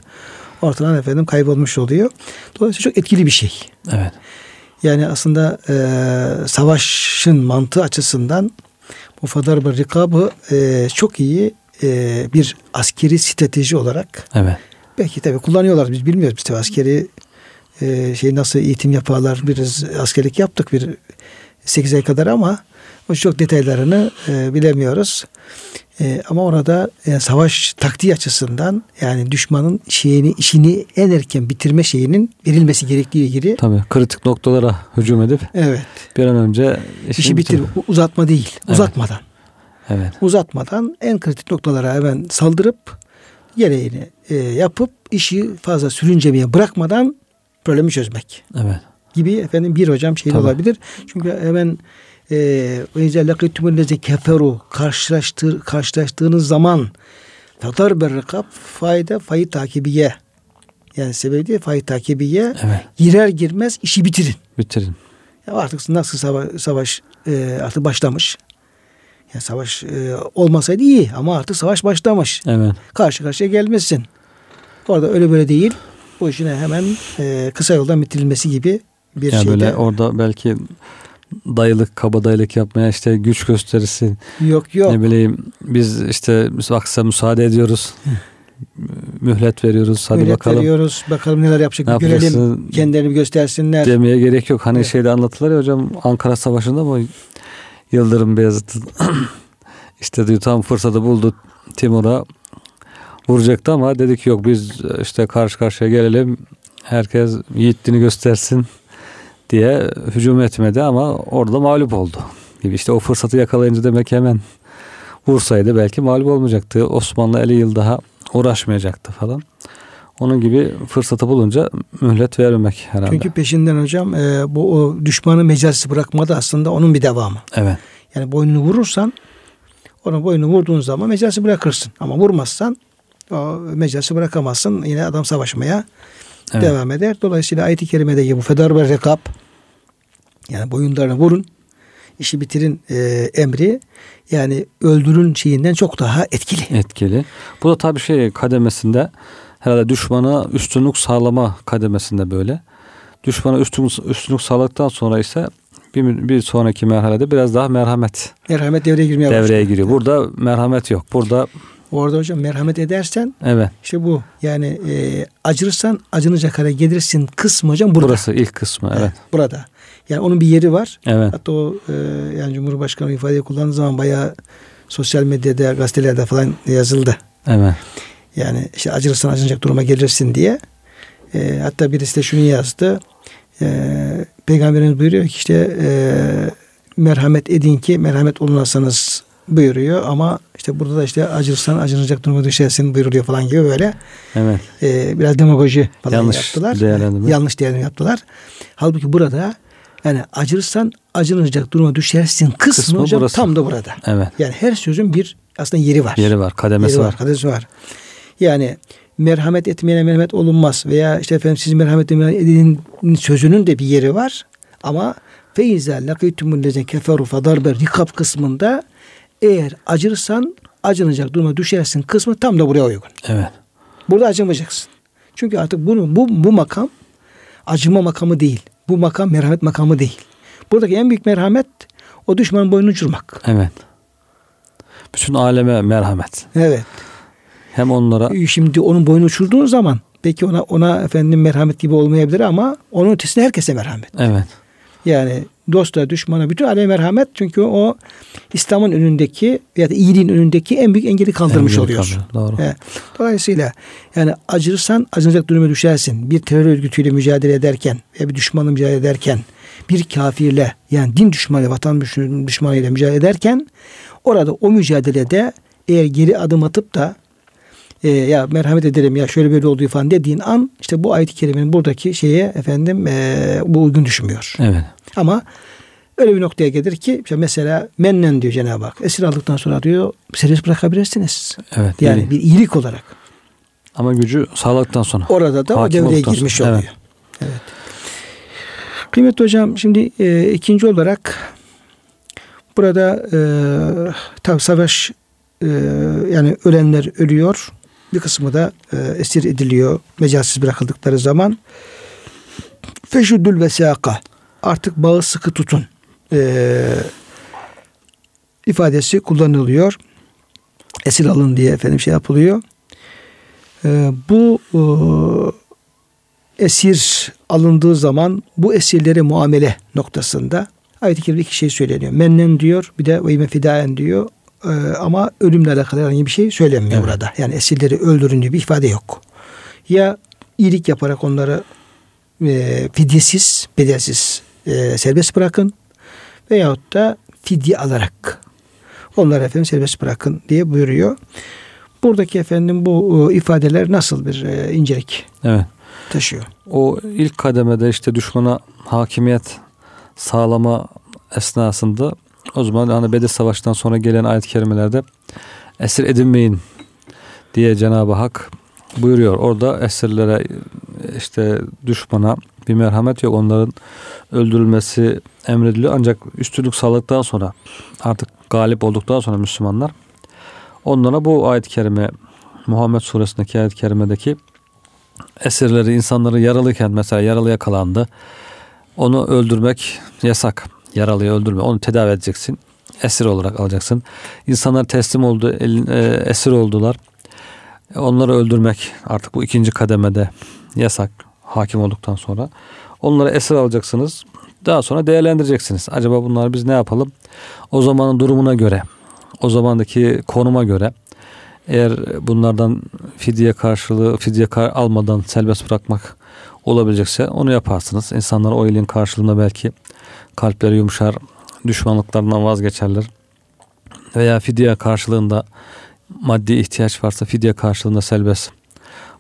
ortadan efendim kaybolmuş oluyor. Dolayısıyla çok etkili bir şey. Evet. Yani aslında e, savaşın mantığı açısından bu Fadar bir Rikabı e, çok iyi e, bir askeri strateji olarak Evet. belki tabii kullanıyorlar biz bilmiyoruz biz tabii askeri e, şey nasıl eğitim yaparlar biraz askerlik yaptık bir 8 ay kadar ama o çok detaylarını e, bilemiyoruz. E, ama orada e, savaş taktiği açısından yani düşmanın şeyini işini en erken bitirme şeyinin verilmesi gerektiği ilgili Tabii kritik noktalara hücum edip evet bir an önce işini işi bitir bitir- uzatma değil Evet. uzatmadan Evet. uzatmadan en kritik noktalara hemen saldırıp gereğini e, yapıp işi fazla sürüncemeye bırakmadan problemi çözmek Evet. gibi efendim bir hocam şey olabilir. Çünkü hemen izâ lekîtumûllezî keferu karşılaştır, karşılaştığınız zaman fedar berrekab fayda fayı takibiye yani sebebi değil fayı takibiye Evet. girer girmez işi bitirin. Bitirin. Ya artık nasıl savaş, savaş e, artık başlamış. Ya savaş e, olmasaydı iyi ama artık savaş başlamış. Evet. Karşı karşıya gelmesin. Orada öyle böyle değil. Bu işine hemen e, kısa yoldan bitirilmesi gibi bir Yani şeyde böyle orada belki dayılık, kabadayılık yapmaya işte güç gösterisi yok yok. ne bileyim biz işte aksa müsaade ediyoruz. Mühlet veriyoruz. Hadi Millet bakalım. veriyoruz. Bakalım neler yapacak. Ne görelim. Kendilerini göstersinler. demeye gerek yok. Hani Evet. şeyde anlatılır ya hocam Ankara Savaşı'nda mı Yıldırım Beyazıt işte diyor tam fırsatı buldu Timur'a vuracaktı ama dedik yok biz işte karşı karşıya gelelim herkes yiğitliğini göstersin diye hücum etmedi ama orada mağlup oldu. Gibi işte o fırsatı yakalayınca demek hemen vursaydı belki mağlup olmayacaktı. Osmanlı 50 yıl daha uğraşmayacaktı falan. Onun gibi fırsatı bulunca mühlet vermemek herhalde. Çünkü peşinden hocam e, bu o düşmanı mecalsiz bırakma da aslında onun bir devamı. evet. Yani boynunu vurursan onun boynunu vurduğun zaman mecalsi bırakırsın. Ama vurmazsan o mecalsi bırakamazsın. Yine adam savaşmaya Evet. devam eder. Dolayısıyla ayet-i kerimedeki bu fedar ve rekab yani boyunlarını vurun işi bitirin e, emri yani öldürün şeyinden çok daha etkili. etkili. Bu da tabii şey kademesinde herhalde düşmana üstünlük sağlama kademesinde böyle. Düşmana üstünlük, üstünlük sağladıktan sonra ise bir, bir sonraki merhalede biraz daha merhamet Merhamet devreye girmeye devreye başlıyor. giriyor. Burada merhamet yok. Burada Orada hocam merhamet edersen evet işte bu. Yani e, acırsan acınacak hale gelirsin kısmı hocam burada. burası ilk kısmı evet. Burada. Yani onun bir yeri var. Evet. Hatta o e, yani Cumhurbaşkanı ifadeyi kullandığı zaman bayağı sosyal medyada, gazetelerde falan yazıldı. Evet. Yani işte acırsan acınacak duruma gelirsin diye. E, hatta birisi de şunu yazdı. E, Peygamberimiz buyuruyor ki işte e, merhamet edin ki merhamet olunasınız buyuruyor ama işte burada da işte acırsan acınacak duruma düşersin buyuruluyor falan gibi böyle Evet. e, biraz demagoji falan Yanlış yaptılar. değerlendirme. Yanlış değerlendirme yaptılar. Halbuki burada yani acırsan acınacak duruma düşersin kısmı, Kısmı hocam burası. tam da burada. Evet. Yani her sözün bir aslında yeri var. Yeri var, kademesi Yeri var. Kademesi var. Yani merhamet etmeyene merhamet olunmaz veya işte efendim siz merhamet edin sözünün de bir yeri var. Ama feiza lakitumul lezine keferu rikab kısmında eğer acırsan acınacak duruma düşersin kısmı tam da buraya uygun. Evet. Burada acımayacaksın. Çünkü artık bunu bu bu makam acıma makamı değil. Bu makam merhamet makamı değil. Buradaki en büyük merhamet o düşmanın boynunu uçurmak. Evet. Bütün aleme merhamet. Evet. Hem onlara Şimdi onun boynunu uçurduğun zaman belki ona ona efendim merhamet gibi olmayabilir ama onun ötesinde herkese merhamet. evet. Yani dosta, düşmana, bütün alem merhamet. Çünkü o İslam'ın önündeki ya da iyiliğin önündeki en büyük engeli kaldırmış En büyük oluyorsun. kalıyor, Doğru. Evet. Dolayısıyla yani acırsan acınacak duruma düşersin. Bir terör örgütüyle mücadele ederken ve bir düşmanla mücadele ederken bir kafirle yani din düşmanı, vatan düşmanıyla mücadele ederken orada o mücadelede eğer geri adım atıp da e, ya merhamet edelim ya şöyle böyle olduğu falan dediğin an işte bu ayet-i kerimenin buradaki şeye efendim e, bu uygun düşmüyor. Evet. Ama öyle bir noktaya gelir ki işte mesela mennen diyor Cenab-ı Hak. Esir aldıktan sonra diyor serbest bırakabilirsiniz. Evet. Yani iyi. bir iyilik olarak. Ama gücü sağladıktan sonra. Orada da o devreye girmiş sonra. oluyor. Evet. Evet. Kıymetli hocam şimdi e, ikinci olarak burada e, tabi savaş e, yani ölenler ölüyor. Bir kısmı da e, esir ediliyor mecalsiz bırakıldıkları zaman. Feşuddül vesaka artık bağı sıkı tutun e, ifadesi kullanılıyor. Esir alın diye efendim şey yapılıyor. E, bu e, esir alındığı zaman bu esirlere muamele noktasında ayet-i kerimde iki şey söyleniyor. Mennen diyor bir de ve fidaen diyor Ee, ama ölümle alakalı herhangi bir şey söylenmiyor Evet. burada. Yani esirleri öldürün diye bir ifade yok. Ya iyilik yaparak onları e, fidyesiz, bedelsiz e, serbest bırakın veyahut da fidye alarak onları efendim serbest bırakın diye buyuruyor. Buradaki efendim bu e, ifadeler nasıl bir e, incelik Evet. taşıyor? O ilk kademede işte düşmana hakimiyet sağlama esnasında o zaman hani Bedir Savaşı'ndan sonra gelen ayet-i kerimelerde esir edinmeyin diye Cenab-ı Hak buyuruyor. Orada esirlere işte düşmana bir merhamet yok. Onların öldürülmesi emrediliyor. Ancak üstünlük sağladıktan sonra artık galip olduktan sonra Müslümanlar onlara bu ayet-i kerime Muhammed suresindeki ayet-i kerimedeki esirleri, insanları yaralıyken mesela yaralı yakalandı. Onu öldürmek yasak. Yaralıyı öldürme. Onu tedavi edeceksin. Esir olarak alacaksın. İnsanlar teslim oldu, elin, e, esir oldular. Onları öldürmek artık bu ikinci kademede yasak. Hakim olduktan sonra. Onları esir alacaksınız. Daha sonra değerlendireceksiniz. Acaba bunları biz ne yapalım? O zamanın durumuna göre, o zamandaki konuma göre eğer bunlardan fidye karşılığı, fidye kar- almadan serbest bırakmak olabilecekse onu yaparsınız. İnsanlar o iyiliğin karşılığında belki kalpleri yumuşar, düşmanlıklarından vazgeçerler. Veya fidye karşılığında maddi ihtiyaç varsa fidye karşılığında serbest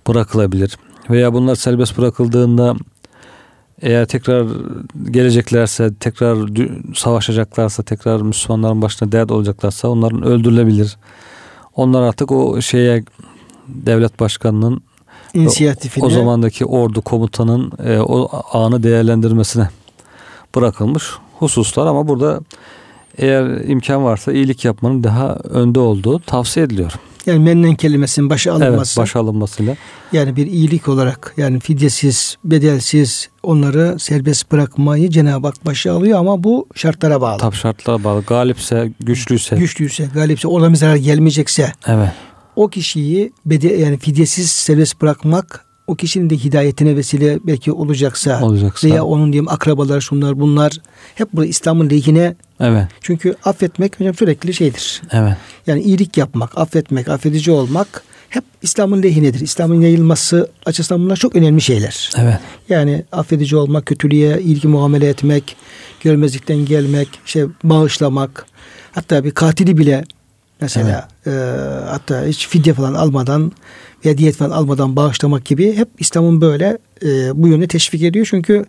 bırakılabilir. Veya bunlar serbest bırakıldığında eğer tekrar geleceklerse, tekrar savaşacaklarsa, tekrar Müslümanların başına dert olacaklarsa onların öldürülebilir. Onlar artık o şeye devlet başkanının İnisiyatifine o zamandaki ordu komutanın e, o anı değerlendirmesine bırakılmış hususlar ama burada eğer imkan varsa iyilik yapmanın daha önde olduğu tavsiye ediliyor. yani mennen kelimesinin başı Evet, alınması. baş alınmasıyla. Yani bir iyilik olarak yani fidyesiz, bedelsiz onları serbest bırakmayı Cenab-ı Hak başa alıyor ama bu şartlara bağlı. Tabi şartlara bağlı. Galipse, güçlüyse. Güçlüyse, galipse, ona bir zarar gelmeyecekse Evet. o kişiyi bede, yani fidyesiz serbest bırakmak o kişinin de hidayetine vesile belki olacaksa Olacaksa. veya onun diyeyim akrabalar şunlar bunlar hep bu İslam'ın lehine Evet. çünkü affetmek hocam sürekli şeydir. Evet. Yani iyilik yapmak, affetmek, affedici olmak hep İslam'ın lehinedir. İslam'ın yayılması açısından bunlar çok önemli şeyler. Evet. Yani affedici olmak, kötülüğe ilgi muamele etmek, görmezlikten gelmek, şey bağışlamak, hatta bir katili bile mesela e, hatta hiç fidye falan almadan veya diyet falan almadan bağışlamak gibi hep İslam'ın böyle e, bu yönde teşvik ediyor. Çünkü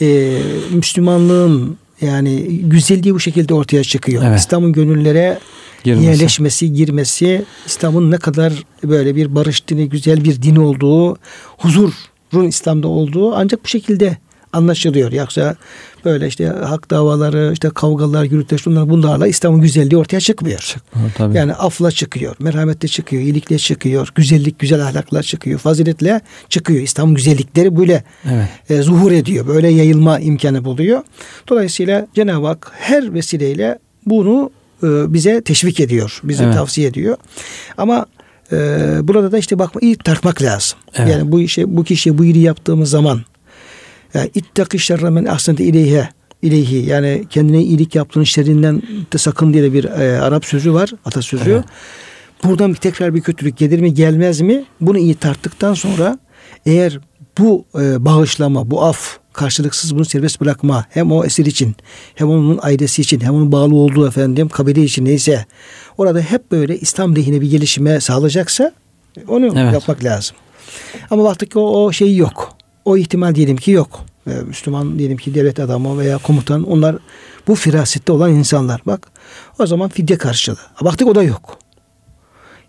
e, Müslümanlığın yani güzelliği bu şekilde ortaya çıkıyor. Evet. İslam'ın gönüllere Girmesi. yerleşmesi, girmesi, İslam'ın ne kadar böyle bir barış dini, güzel bir din olduğu, huzurun İslam'da olduğu ancak bu şekilde anlaşılıyor. Yoksa böyle işte hak davaları, işte kavgalar, gürültüler, şunlar bunlarla İslam'ın güzelliği ortaya çıkmıyor. Çıkmıyor tabii. Yani afla çıkıyor, merhametle çıkıyor, iyilikle çıkıyor, güzellik, güzel ahlakla çıkıyor, faziletle çıkıyor. İslam'ın güzellikleri böyle Evet. e, zuhur ediyor. Böyle yayılma imkanı buluyor. Dolayısıyla Cenab-ı Hak her vesileyle bunu e, bize teşvik ediyor. Bize Evet. tavsiye ediyor. Ama e, burada da işte bakma iyi tartmak lazım. Evet. Yani bu işe bu kişiye bu iyiliği yaptığımız zaman yani ittaki şerre men ahsente ileyhe ileyhi yani kendine iyilik yaptığın işlerinden de sakın diye de bir e, Arap sözü var atasözü. Evet. Buradan bir tekrar bir kötülük gelir mi gelmez mi? Bunu iyi tarttıktan sonra eğer bu e, bağışlama, bu af karşılıksız bunu serbest bırakma hem o esir için hem onun ailesi için hem onun bağlı olduğu efendim kabile için neyse orada hep böyle İslam lehine bir gelişime sağlayacaksa onu evet. yapmak lazım. Ama baktık ki o, o şey yok. O ihtimal diyelim ki yok. Ee, Müslüman diyelim ki devlet adamı veya komutan onlar bu firasette olan insanlar. Bak o zaman fidye karşılığı. Baktık o da yok.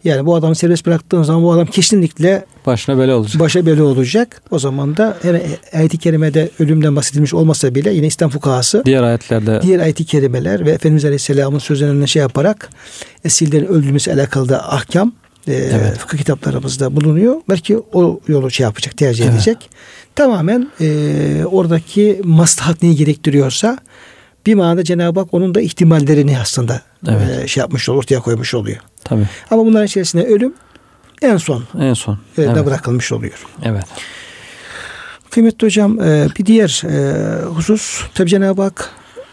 Yani bu adamı serbest bıraktığın zaman bu adam kesinlikle başına bela olacak. Başa bela olacak. O zaman da ayet-i kerimede ölümden bahsedilmiş olmasa bile yine İslam fukahası diğer ayetlerde diğer ayet-i kerimeler ve Efendimiz Aleyhisselam'ın sözlerine şey yaparak esirlerin öldürülmesi alakalı da ahkam e, evet. fıkıh kitaplarımızda bulunuyor. Belki o yolu şey yapacak, tercih evet. edecek. Tamamen e, oradaki maslahat neyi gerektiriyorsa bir manada Cenab-ı Hak onun da ihtimallerini aslında evet. e, şey yapmış oluyor, ortaya koymuş oluyor. Tabii. Ama bunların içerisinde ölüm en son en son e, evet. da bırakılmış oluyor. Evet. Kıymetli hocam e, bir diğer e, husus tabi Cenab-ı Hak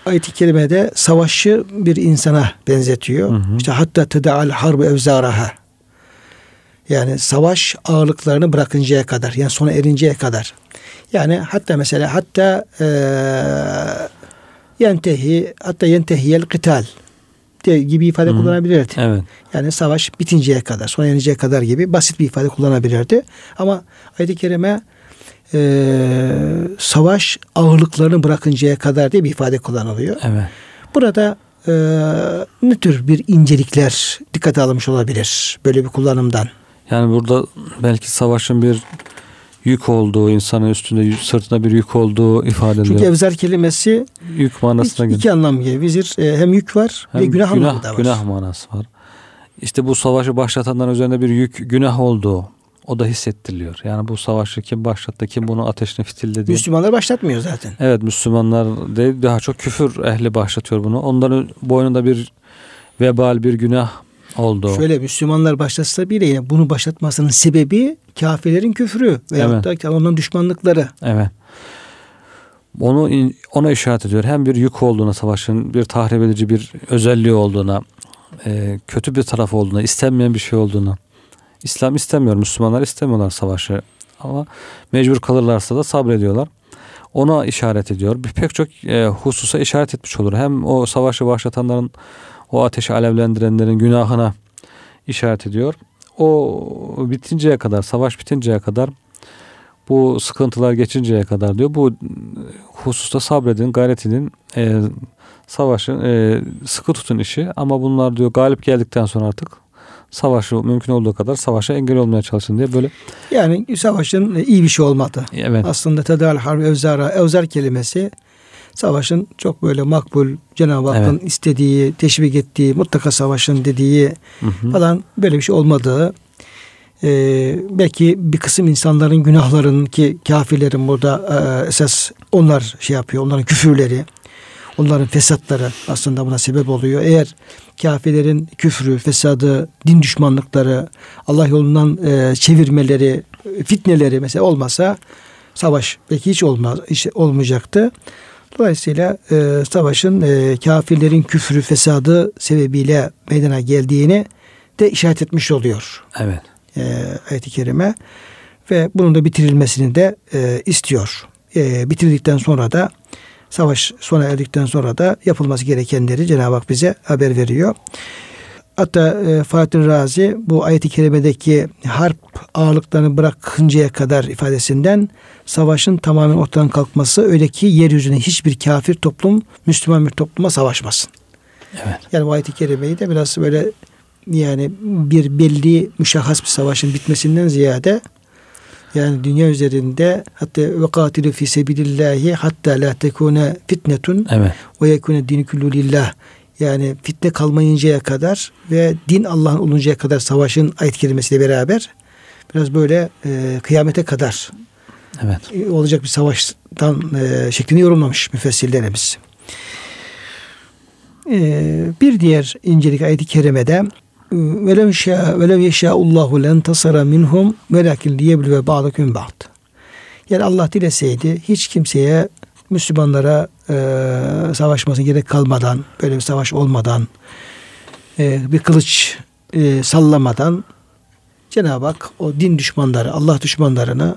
ayet-i kerimede savaşı bir insana benzetiyor. Hı hı. İşte hatta tedaal harbu evzaraha. Yani savaş ağırlıklarını bırakıncaya kadar yani sona erinceye kadar. Yani hatta mesela hatta e, yentehi hatta yentehiyel kıtal diye gibi ifade Hı-hı. kullanabilirdi. Evet. Yani savaş bitinceye kadar, sona erinceye kadar gibi basit bir ifade kullanabilirdi. Ama ayet-i kerime e, savaş ağırlıklarını bırakıncaya kadar diye bir ifade kullanılıyor. Evet. Burada e, ne tür bir incelikler dikkate alınmış olabilir böyle bir kullanımdan? Yani burada belki savaşın bir yük olduğu, insanın üstünde sırtında bir yük olduğu ifade ediliyor. Çünkü evzer kelimesi yük manasına geliyor. İki anlam geliyor. Vizir e, hem yük var hem ve günah, günah anlamı da var. Günah manası var. İşte bu savaşı başlatanların üzerinde bir yük, günah olduğu o da hissettiriliyor. Yani bu savaşı kim başlattı, kim bunu ateşine fitilledi. Müslümanlar başlatmıyor zaten. Evet Müslümanlar de daha çok küfür ehli başlatıyor bunu. Onların boynunda bir vebal, bir günah oldu. Şöyle Müslümanlar başlatsa bile bunu başlatmasının sebebi kafirlerin küfrü veyahut evet. da onların düşmanlıkları. Evet. Onu ona işaret ediyor. Hem bir yük olduğuna savaşın, bir tahrip edici bir özelliği olduğuna, e, kötü bir taraf olduğuna, istenmeyen bir şey olduğuna. İslam istemiyor, Müslümanlar istemiyorlar savaşı. Ama mecbur kalırlarsa da sabrediyorlar. Ona işaret ediyor. Bir pek çok e, hususa işaret etmiş olur. Hem o savaşı başlatanların, o ateşi alevlendirenlerin günahına işaret ediyor o bitinceye kadar, savaş bitinceye kadar bu sıkıntılar geçinceye kadar diyor. Bu hususta sabredin, gayret edin. E, savaşın, e, sıkı tutun işi ama bunlar diyor galip geldikten sonra artık savaşı mümkün olduğu kadar savaşa engel olmaya çalışın diye böyle. Yani savaşın iyi bir şey olmadı. Evet. Aslında tedal harbi evzara, evzar kelimesi savaşın çok böyle makbul Cenab-ı Hakk'ın evet. istediği, teşvik ettiği, mutlaka savaşın dediği hı hı. falan böyle bir şey olmadığı ee, belki bir kısım insanların günahların ki kafirlerin burada e, esas onlar şey yapıyor onların küfürleri onların fesatları aslında buna sebep oluyor. Eğer kafirlerin küfrü, fesadı, din düşmanlıkları, Allah yolundan e, çevirmeleri, fitneleri mesela olmasa savaş belki hiç olmaz, hiç olmayacaktı. Dolayısıyla e, savaşın e, kafirlerin küfrü, fesadı sebebiyle meydana geldiğini de işaret etmiş oluyor. Evet. E, ayet-i kerime ve bunun da bitirilmesini de e, istiyor. E, bitirildikten sonra da savaş sona erdikten sonra da yapılması gerekenleri Cenab-ı Hak bize haber veriyor. Hatta e, Fatih Razi bu ayet-i kerimedeki harp ağırlıklarını bırakıncaya kadar ifadesinden savaşın tamamen ortadan kalkması öyle ki yeryüzüne hiçbir kafir toplum Müslüman bir topluma savaşmasın. Evet. Yani bu ayet-i kerimeyi de biraz böyle yani bir belli müşahhas bir savaşın bitmesinden ziyade yani dünya üzerinde hatta ve katilu fi sebilillahi hatta la tekune fitnetun evet. ve yekune dinu kullu lillah yani fitne kalmayıncaya kadar ve din Allah'ın oluncaya kadar savaşın ayet kelimesiyle beraber biraz böyle e, kıyamete kadar evet. E, olacak bir savaştan e, şeklini yorumlamış müfessirlerimiz. E, bir diğer incelik ayet-i kerimede velev şa velev yeşâullahu len tasara minhum velakin liyeblüve ba'dakum ba'd. Yani Allah dileseydi hiç kimseye Müslümanlara e, savaşması gerek kalmadan, böyle bir savaş olmadan, e, bir kılıç e, sallamadan Cenab-ı Hak o din düşmanları, Allah düşmanlarını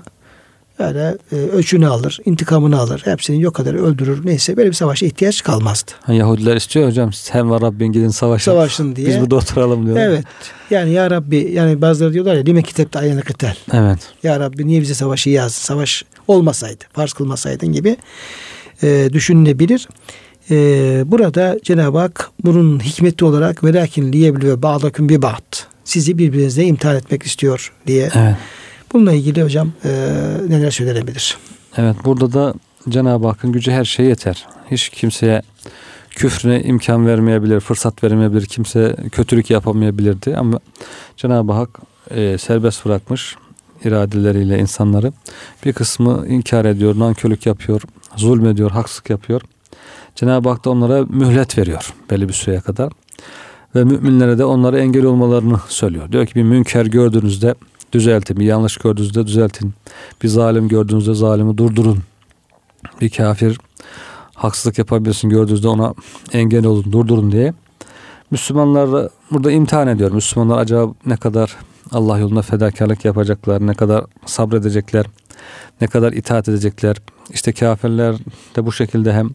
böyle e, ölçünü alır, intikamını alır. Hepsini yok eder, öldürür. Neyse böyle bir savaşa ihtiyaç kalmazdı. Ha, Yahudiler istiyor hocam sen ve Rabbin gidin savaşın. Savaşın diye. Biz burada oturalım diyor. Evet. Yani ya Rabbi yani bazıları diyorlar ya lime kitapta ayyanı kıtel. Evet. Ya Rabbi niye bize savaşı yazdın? Savaş olmasaydı, farz kılmasaydın gibi e, düşünülebilir. E, burada Cenab-ı Hak bunun hikmeti olarak velakin liyeblive ba'dakum bi ba'd. Sizi birbirinizle imtihan etmek istiyor diye. Evet. Bununla ilgili hocam e, neler söylenebilir? Evet burada da Cenab-ı Hakk'ın gücü her şeye yeter. Hiç kimseye küfrüne imkan vermeyebilir, fırsat vermeyebilir, kimse kötülük yapamayabilirdi ama Cenab-ı Hak e, serbest bırakmış iradeleriyle insanları. Bir kısmı inkar ediyor, nankörlük yapıyor, zulmediyor, haksızlık yapıyor. Cenab-ı Hak da onlara mühlet veriyor belli bir süreye kadar. Ve müminlere de onlara engel olmalarını söylüyor. Diyor ki bir münker gördüğünüzde düzeltin, bir yanlış gördüğünüzde düzeltin. Bir zalim gördüğünüzde zalimi durdurun. Bir kafir haksızlık yapabilirsin gördüğünüzde ona engel olun, durdurun diye. Müslümanlar burada imtihan ediyor. Müslümanlar acaba ne kadar Allah yolunda fedakarlık yapacaklar, ne kadar sabredecekler, ne kadar itaat edecekler. İşte kafirler de bu şekilde hem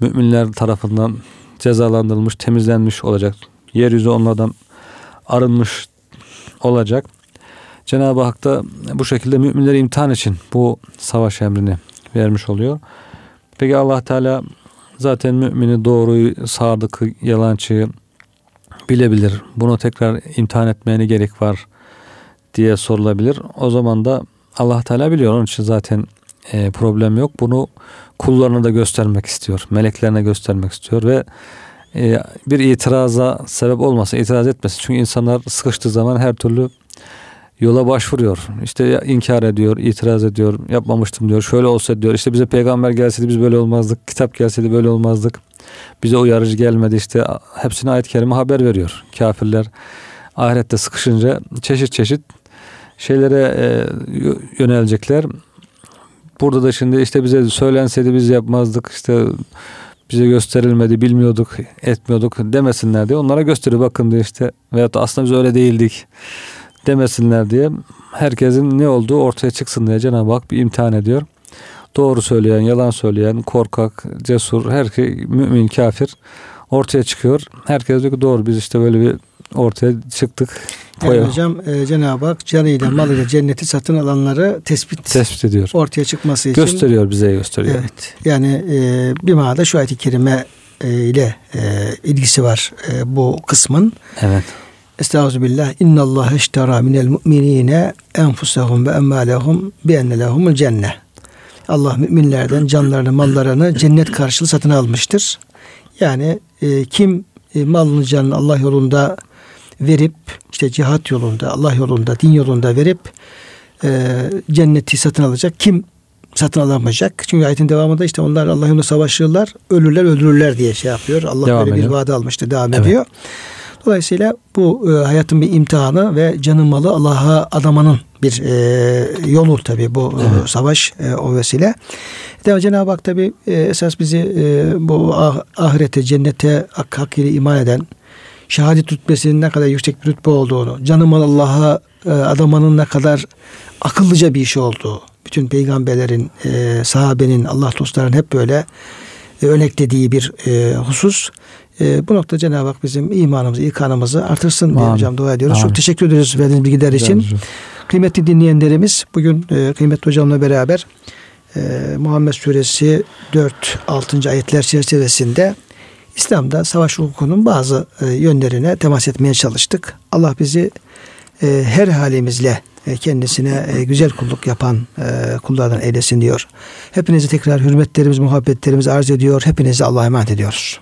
müminler tarafından cezalandırılmış, temizlenmiş olacak. Yeryüzü onlardan arınmış olacak. Cenab-ı Hak da bu şekilde müminleri imtihan için bu savaş emrini vermiş oluyor. Peki Allah Teala zaten mümini doğruyu, sadıkı, yalancıyı bilebilir. Bunu tekrar imtihan etmeye ne gerek var diye sorulabilir. O zaman da Allah Teala biliyor. Onun için zaten e, problem yok. Bunu kullarına da göstermek istiyor. Meleklerine göstermek istiyor ve e, bir itiraza sebep olmasa, itiraz etmesin. Çünkü insanlar sıkıştığı zaman her türlü yola başvuruyor. İşte inkar ediyor, itiraz ediyor, yapmamıştım diyor. Şöyle olsa diyor. İşte bize peygamber gelseydi biz böyle olmazdık. Kitap gelseydi böyle olmazdık. Bize uyarıcı gelmedi. İşte hepsine ayet kerime haber veriyor. Kafirler ahirette sıkışınca çeşit çeşit şeylere e, yönelecekler. Burada da şimdi işte bize söylenseydi biz yapmazdık. İşte bize gösterilmedi, bilmiyorduk, etmiyorduk demesinler diye onlara gösteriyor bakın diye işte veyahut da aslında biz öyle değildik demesinler diye herkesin ne olduğu ortaya çıksın diye Cenab-ı Hak bir imtihan ediyor. Doğru söyleyen, yalan söyleyen, korkak, cesur, her mümin, kafir ortaya çıkıyor. Herkes diyor ki doğru biz işte böyle bir ortaya çıktık. Yani hocam e, Cenab-ı Hak canıyla malıyla cenneti satın alanları tespit, tespit ediyor. Ortaya çıkması için. Gösteriyor bize gösteriyor. Evet. Yani e, bir manada şu ayet-i kerime e, ile e, ilgisi var e, bu kısmın. Evet. Estağfirullah. İnna Allah iştara minel mu'minine enfusahum ve emmalehum bi enne lehumul cennet. Allah müminlerden canlarını, mallarını cennet karşılığı satın almıştır. Yani e, kim e, malını canını Allah yolunda verip işte cihat yolunda, Allah yolunda, din yolunda verip e, cenneti satın alacak. Kim satın alamayacak? Çünkü ayetin devamında işte onlar Allah yolunda savaşırlar, ölürler, öldürürler diye şey yapıyor. Allah devam böyle ediyor. bir vaade almıştı, devam evet. ediyor. Dolayısıyla bu e, hayatın bir imtihanı ve canı malı Allah'a adamanın bir e, yolu tabi bu e, evet. savaş e, o vesile. De Cenab-ı Hak tabi e, esas bizi e, bu ah, ahirete, cennete hak, hak iman eden şehadet rütbesinin ne kadar yüksek bir rütbe olduğunu, canı mal Allah'a e, adamanın ne kadar akıllıca bir iş olduğu, bütün peygamberlerin, e, sahabenin, Allah dostlarının hep böyle e, örneklediği bir husus. E, bu nokta Cenab-ı Hak bizim imanımızı, ikanımızı artırsın diye hocam dua ediyoruz. Amin. Çok teşekkür ederiz verdiğiniz bilgiler için. Hocam. Kıymetli dinleyenlerimiz bugün e, kıymetli hocamla beraber e, Muhammed Suresi 4 6. ayetler çerçevesinde İslam'da savaş hukukunun bazı e, yönlerine temas etmeye çalıştık. Allah bizi e, her halimizle e, kendisine güzel kulluk yapan kullardan eylesin diyor. Hepinizi tekrar hürmetlerimiz, muhabbetlerimizi arz ediyor. Hepinizi Allah'a emanet ediyoruz.